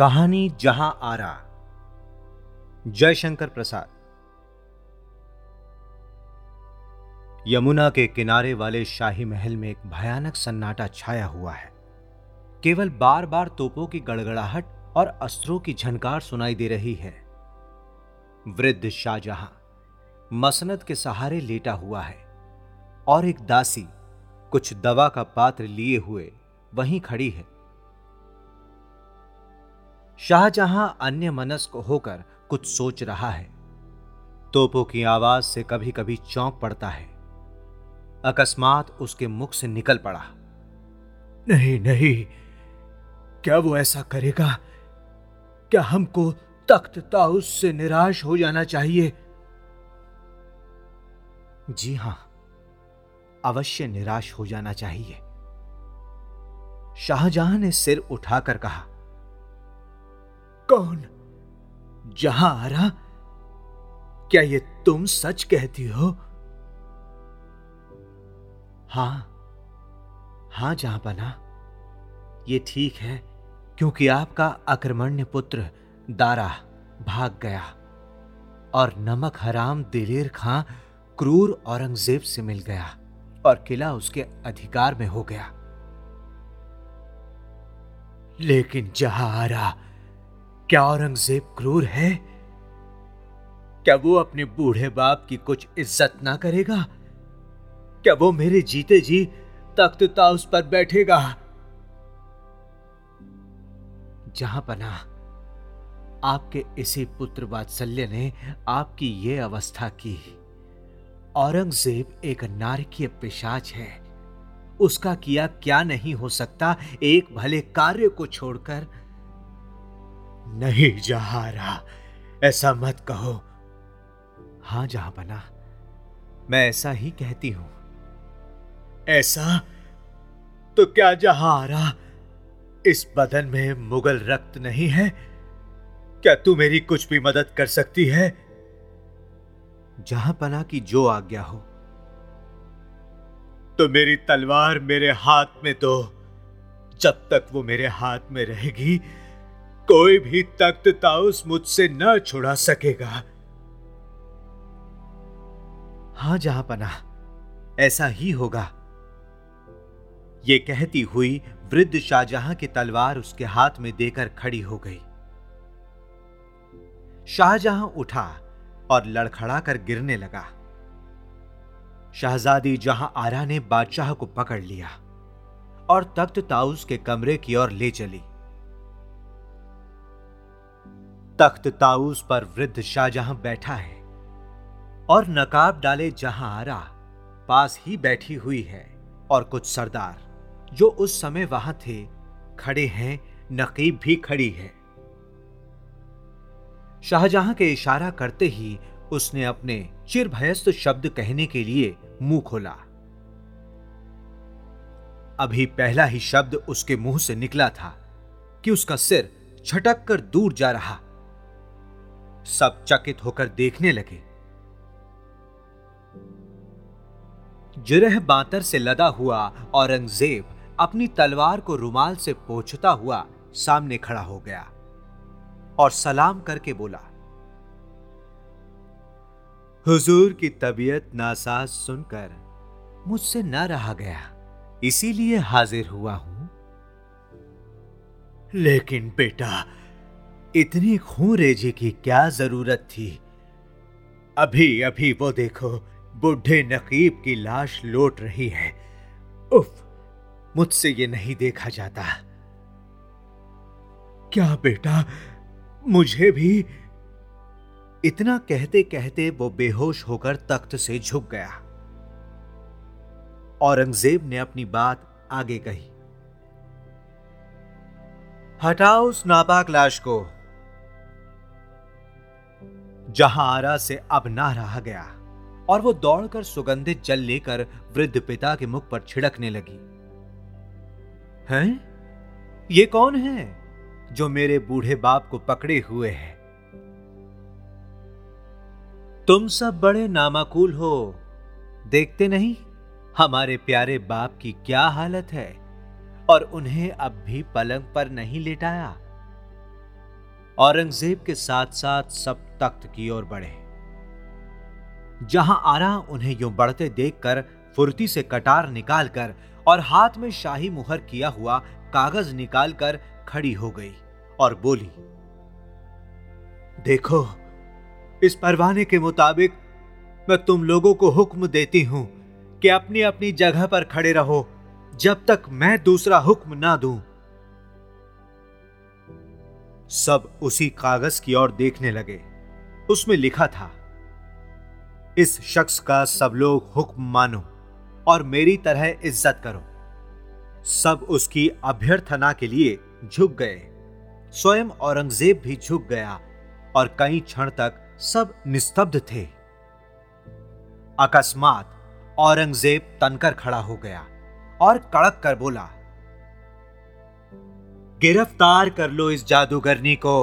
कहानी जहाँ आरा। जयशंकर प्रसाद। यमुना के किनारे वाले शाही महल में एक भयानक सन्नाटा छाया हुआ है। केवल बार बार तोपों की गड़गड़ाहट और अस्त्रों की झनकार सुनाई दे रही है। वृद्ध शाहजहां मसनद के सहारे लेटा हुआ है और एक दासी कुछ दवा का पात्र लिए हुए वहीं खड़ी है। शाहजहां अन्य मनस्क होकर कुछ सोच रहा है। तोपों की आवाज़ से कभी कभी चौंक पड़ता है। अकस्मात उसके मुख से निकल पड़ा। नहीं नहीं। क्या वो ऐसा करेगा? क्या हमको तख्त ताउस से निराश हो जाना चाहिए? जी हाँ अवश्य निराश हो जाना चाहिए। शाहजहां ने सिर उठाकर कहा कौन? जहाँ आ रहा, क्या ये तुम सच कहती हो? हाँ हाँ जहाँ बना, ये ठीक है, क्योंकि आपका अक्रमण्य पुत्र दारा भाग गया, और नमक हराम दिलेर खां क्रूर औरंगज़ेब से मिल गया, और किला उसके अधिकार में हो गया। लेकिन जहाँ आ रहा क्या औरंगज़ेब क्रूर है? क्या वो अपने बूढ़े बाप की कुछ इज़्ज़त ना करेगा? क्या वो मेरे जीते जी तख्त ताउस पर बैठेगा? जहाँ पना आपके इसी पुत्र वात्सल्य ने आपकी ये अवस्था की। औरंगज़ेब एक नारकीय पिशाच है। उसका किया क्या नहीं हो सकता, एक भले कार्य को छोड़कर नहीं जहारा ऐसा मत कहो। हाँ जहाँ बना। मैं ऐसा ही कहती हूँ। ऐसा? तो क्या जहारा इस बदन में मुगल रक्त नहीं है? क्या तू मेरी कुछ भी मदद कर सकती है? जहाँ पना की जो आज्ञा हो। तो मेरी तलवार मेरे हाथ में दो। जब तक वो मेरे हाथ में रहेगी कोई भी तख्त ताउस मुझसे न छुड़ा सकेगा। हाँ जहाँ पना, ऐसा ही होगा। ये कहती हुई वृद्ध शाहजहां की तलवार उसके हाथ में देकर खड़ी हो गई। शाहजहां उठा और लड़खड़ा कर गिरने लगा। शहजादी जहाँ आरा ने बादशाह को पकड़ लिया और तख्त ताउस के कमरे की ओर ले चली। तख्त ताउस पर वृद्ध शाहजहां बैठा है और नकाब डाले जहाँ आरा, पास ही बैठी हुई है और कुछ सरदार, जो उस समय वहाँ थे, खड़े हैं, नकीब भी खड़ी है। शाहजहां के इशारा करते ही उसने अपने चिरभयस्त शब्द कहने के लिए मुँह खोला। अभी पहला ही शब्द उसके मुँह से निकला था कि उसका सिर छटक कर दूर जा रहा। सब चकित होकर देखने लगे। जिरह बातर से लदा हुआ औरंगज़ेब अपनी तलवार को रुमाल से पोछता हुआ सामने खड़ा हो गया और सलाम करके बोला, हुजूर की तबीयत नासाज सुनकर मुझसे न रहा गया, इसीलिए हाजिर हुआ हूँ। लेकिन बेटा इतनी खून रेजी की क्या ज़रूरत थी? अभी अभी वो देखो, बुढ़े नकीब की लाश लौट रही है। उफ, मुझसे ये नहीं देखा जाता। क्या बेटा, मुझे भी? इतना कहते कहते वो बेहोश होकर तख्त से झुक गया। औरंगज़ेब ने अपनी बात आगे कही। हटाओ उस नापाक लाश को। जहाँ आरा से अब ना रहा गया, और वो दौड़कर सुगंधित जल लेकर वृद्ध पिता के मुख पर छिड़कने लगी। हैं? ये कौन है जो मेरे बूढ़े बाप को पकड़े हुए है? तुम सब बड़े नामाकुल हो। देखते नहीं? हमारे प्यारे बाप की क्या हालत है, और उन्हें अब भी पलंग पर नहीं लेटाया। औरंगज़ेब के साथ साथ सब तख्त की ओर बढ़े। जहाँ आरा उन्हें यूँ बढ़ते देखकर फुर्ती से कटार निकालकर और हाथ में शाही मुहर किया हुआ कागज़ निकालकर खड़ी हो गई और बोली, देखो, इस परवाने के मुताबिक मैं तुम लोगों को हुक्म देती हूँ कि अपनी अपनी जगह पर खड़े रहो, जब तक मैं दूसरा हुक्म ना दूँ। सब उसी कागज़ की ओर देखने लगे। उसमें लिखा था, इस शख्स का सब लोग हुक्म मानो और मेरी तरह इज़्ज़त करो। सब उसकी अभ्यर्थना के लिए झुक गए। स्वयं औरंगज़ेब भी झुक गया और कई क्षण तक सब निस्तब्ध थे। अकस्मात औरंगज़ेब तनकर खड़ा हो गया और कड़क कर बोला, गिरफ़्तार कर लो इस जादूगरनी को।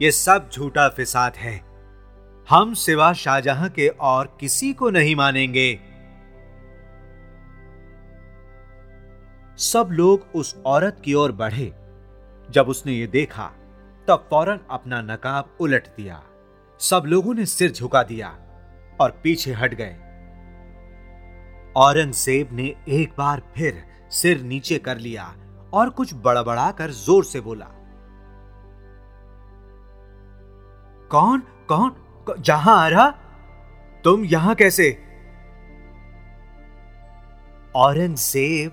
यह सब झूठा फिसाद है। हम सिवा शाहजहां के और किसी को नहीं मानेंगे। सब लोग उस औरत की ओर बढ़े। जब उसने ये देखा, तब फ़ौरन अपना नकाब उलट दिया। सब लोगों ने सिर झुका दिया और पीछे हट गए। औरंगज़ेब ने एक बार फिर सिर नीचे कर लिया और कुछ बड़बड़ा कर ज़ोर से बोला, कौन कौन जहाँ आ रहा, तुम यहाँ कैसे? औरंगज़ेब,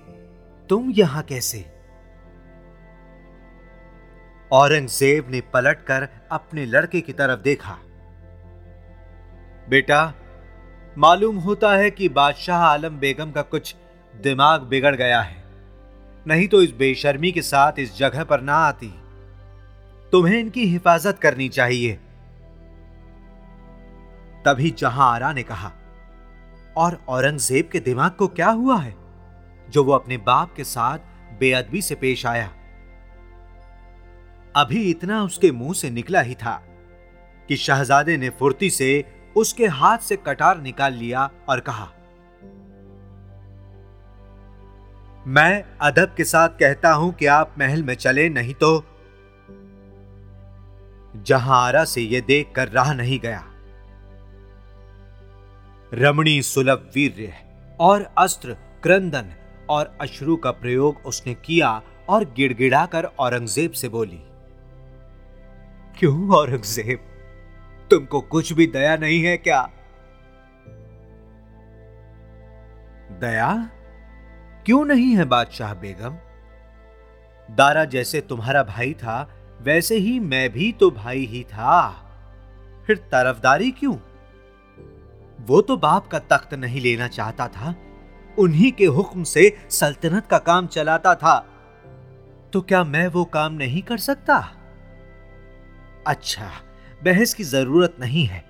तुम यहाँ कैसे? औरंगज़ेब ने पलटकर अपने लड़के की तरफ़ देखा। बेटा, मालूम होता है कि बादशाह आलम बेगम का कुछ दिमाग बिगड़ गया है। नहीं तो इस बेशर्मी के साथ इस जगह पर ना आती। तुम्हें इनकी हिफाजत करनी चाहिए। तभी जहाँ आरा ने कहा, और औरंगज़ेब के दिमाग को क्या हुआ है? जो वो अपने बाप के साथ बेअदबी से पेश आया। अभी इतना उसके मुँह से निकला ही था कि शहजादे ने फुर्ती से उसके हाथ से कटार निकाल लिया और कहा, मैं अदब के साथ कहता हूँ कि आप महल में चले नहीं तो जहाँ आरा से यह देख कर रहा नहीं गया। रमणी सुलभ वीर्य और अस्त्र, क्रंदन और अश्रु का प्रयोग उसने किया और गिड़गिड़ाकर औरंगज़ेब से बोली, क्यों औरंगज़ेब? तुमको कुछ भी दया नहीं है क्या? दया? क्यों नहीं है बादशाह बेगम? दारा जैसे तुम्हारा भाई था, वैसे ही मैं भी तो भाई ही था। फिर तरफदारी क्यों? वो तो बाप का तख्त नहीं लेना चाहता था। उन्हीं के हुक्म से सल्तनत का काम चलाता था। तो क्या मैं वो काम नहीं कर सकता? अच्छा बहस की ज़रूरत नहीं है।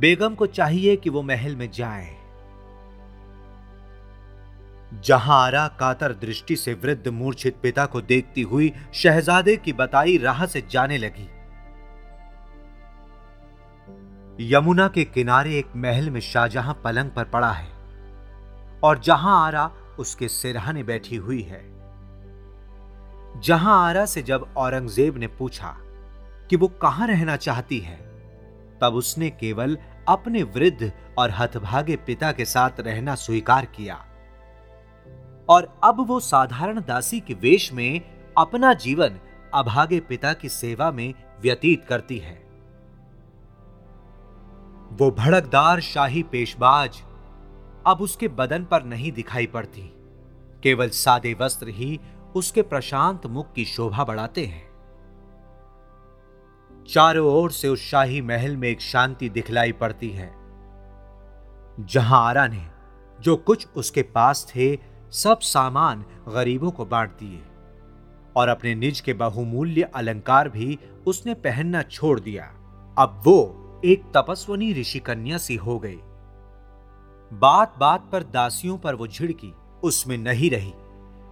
बेगम को चाहिए कि वो महल में जाए। जहाँ आरा कातर दृष्टि से वृद्ध मूर्छित पिता को देखती हुई शहजादे की बताई राह से जाने लगी। यमुना के किनारे एक महल में शाहजहां पलंग पर पड़ा है और जहाँ आरा उसके सिरहाने बैठी हुई है। जहाँ आरा से जब औरंगज़ेब ने पूछा कि वो कहाँ रहना चाहती है, तब उसने केवल अपने वृद्ध और हथभागे पिता के साथ रहना स्वीकार किया। और अब वो साधारण दासी के वेश में अपना जीवन अभागे पिता की सेवा में व्यतीत करती है। वो भड़कदार शाही पेशबाज अब उसके बदन पर नहीं दिखाई पड़ती। केवल सादे वस्त्र ही उसके प्रशांत मुख की शोभा बढ़ाते हैं। चारों ओर से उस शाही महल में एक शांति दिखलाई पड़ती है। जहाँ आरा ने जो कुछ उसके पास थे, सब सामान गरीबों को बांट दिए और अपने निज के बहुमूल्य अलंकार भी उसने पहनना छोड़ दिया। अब वो एक तपस्वनी ऋषि कन्या सी हो गई। बात बात पर दासियों पर वो झिड़की, उसमें नहीं रही।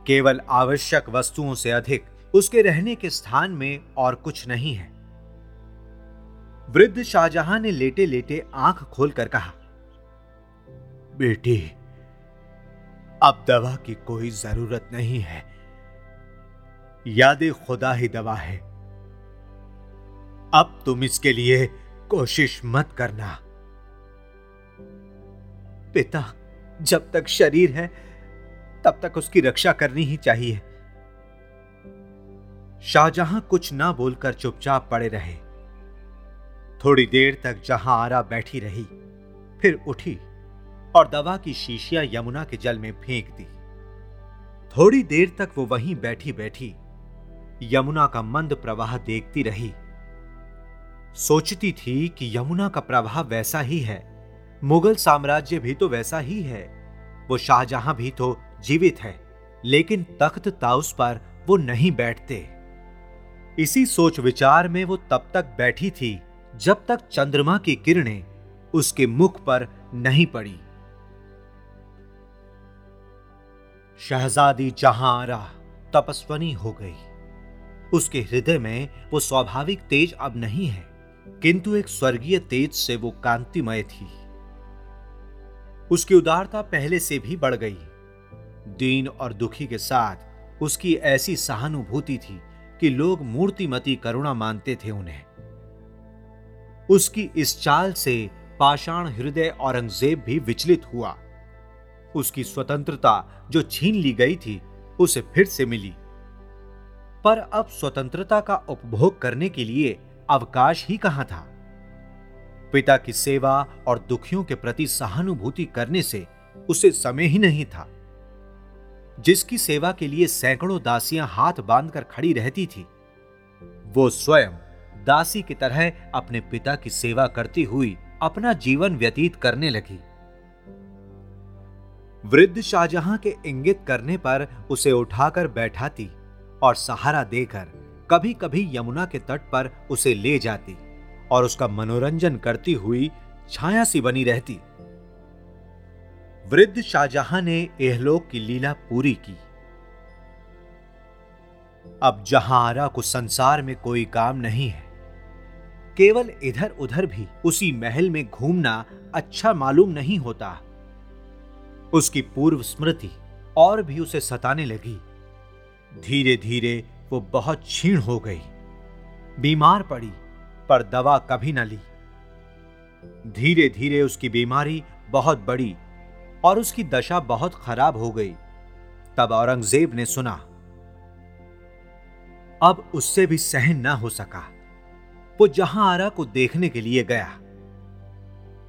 केवल आवश्यक वस्तुओं से अधिक उसके रहने के स्थान में और कुछ नहीं है। वृद्ध शाहजहां ने लेटे लेटे आँख खोलकर कहा, बेटी, अब दवा की कोई ज़रूरत नहीं है। याद खुदा ही दवा है। अब तुम इसके लिए कोशिश मत करना। पिता, जब तक शरीर है, तब तक उसकी रक्षा करनी ही चाहिए। शाहजहां कुछ ना बोलकर चुपचाप पड़े रहे। थोड़ी देर तक जहाँ आरा बैठी रही, फिर उठी और दवा की शीशियाँ यमुना के जल में फेंक दी। थोड़ी देर तक वो वहीं बैठी बैठी यमुना का मंद प्रवाह देखती रही। सोचती थी कि यमुना का प्रभाव वैसा ही है। मुगल साम्राज्य भी तो वैसा ही है। वो शाहजहां भी तो जीवित है, लेकिन तख्त ताउस पर वो नहीं बैठते। इसी सोच विचार में वो तब तक बैठी थी, जब तक चंद्रमा की किरणें उसके मुख पर नहीं पड़ी। शहजादी जहाँ आरा तपस्वनी हो गई। उसके हृदय में वो स्वाभाविक तेज अब नहीं है। किंतु एक स्वर्गीय तेज से वो कांतिमय थी। उसकी उदारता पहले से भी बढ़ गई। दीन और दुखी के साथ उसकी ऐसी सहानुभूति थी कि लोग मूर्तिमती करुणा मानते थे उन्हें। उसकी इस चाल से पाषाण हृदय औरंगज़ेब भी विचलित हुआ। उसकी स्वतंत्रता जो छीन ली गई थी, उसे फिर से मिली। पर अब स्वतंत्रता का उपभोग करने के लिए अवकाश ही कहाँ था? पिता की सेवा और दुखियों के प्रति सहानुभूति करने से उसे समय ही नहीं था। जिसकी सेवा के लिए सैकड़ों दासियाँ हाथ बांधकर खड़ी रहती थी, वो स्वयं दासी की तरह अपने पिता की सेवा करती हुई अपना जीवन व्यतीत करने लगी। वृद्ध शाहजहां के इंगित करने पर उसे उठाकर बैठाती और सहारा देकर कभी कभी यमुना के तट पर उसे ले जाती और उसका मनोरंजन करती हुई छाया सी बनी रहती। वृद्ध शाहजहां ने एहलोक की लीला पूरी की। अब जहाँ आरा को संसार में कोई काम नहीं है, केवल इधर उधर भी उसी महल में घूमना अच्छा मालूम नहीं होता। उसकी पूर्व स्मृति और भी उसे सताने लगी। धीरे धीरे वो बहुत क्षीण हो गई। बीमार पड़ी, पर दवा कभी न ली। धीरे धीरे उसकी बीमारी बहुत बड़ी और उसकी दशा बहुत खराब हो गई। तब औरंगज़ेब ने सुना, अब उससे भी सहन न हो सका। वो जहाँ आरा को देखने के लिए गया।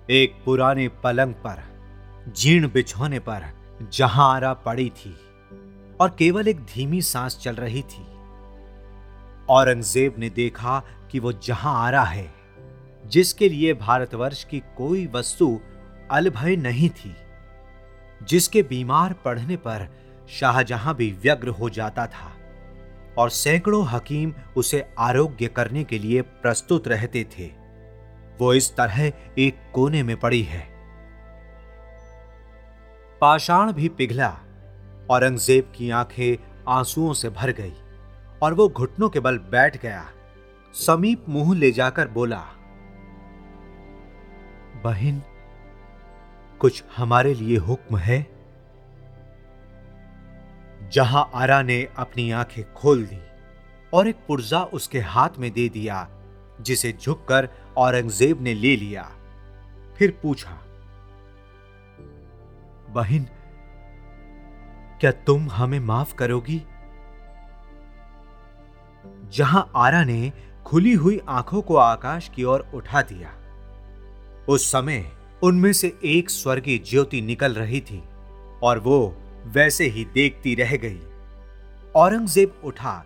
एक पुराने पलंग पर, जीर्ण बिछोने पर जहाँ आरा पड़ी थी और केवल एक धीमी सांस चल रही थी। औरंगज़ेब ने देखा कि वो जहाँ आ रहा है, जिसके लिए भारतवर्ष की कोई वस्तु अलभय नहीं थी, जिसके बीमार पढ़ने पर शाहजहां भी व्यग्र हो जाता था और सैकड़ों हकीम उसे आरोग्य करने के लिए प्रस्तुत रहते थे। वो इस तरह एक कोने में पड़ी है। पाषाण भी पिघला, औरंगज़ेब की आँखें आंसुओं से भर गई। और वो घुटनों के बल बैठ गया। समीप मुँह ले जाकर बोला, बहन, कुछ हमारे लिए हुक्म है? जहाँ आरा ने अपनी आँखें खोल दी और एक पुर्जा उसके हाथ में दे दिया, जिसे झुककर औरंगज़ेब ने ले लिया। फिर पूछा, बहन, क्या तुम हमें माफ़ करोगी? जहाँ आरा ने खुली हुई आँखों को आकाश की ओर उठा दिया। उस समय उनमें से एक स्वर्गीय ज्योति निकल रही थी और वो वैसे ही देखती रह गई। औरंगज़ेब उठा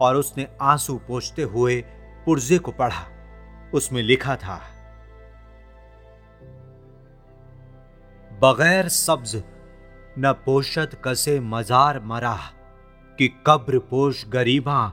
और उसने आँसू पोछते हुए पुर्जे को पढ़ा। उसमें लिखा था, बगैर सब्ज न पोषद कसे मजार मरा कि कब्र पोष गरीबा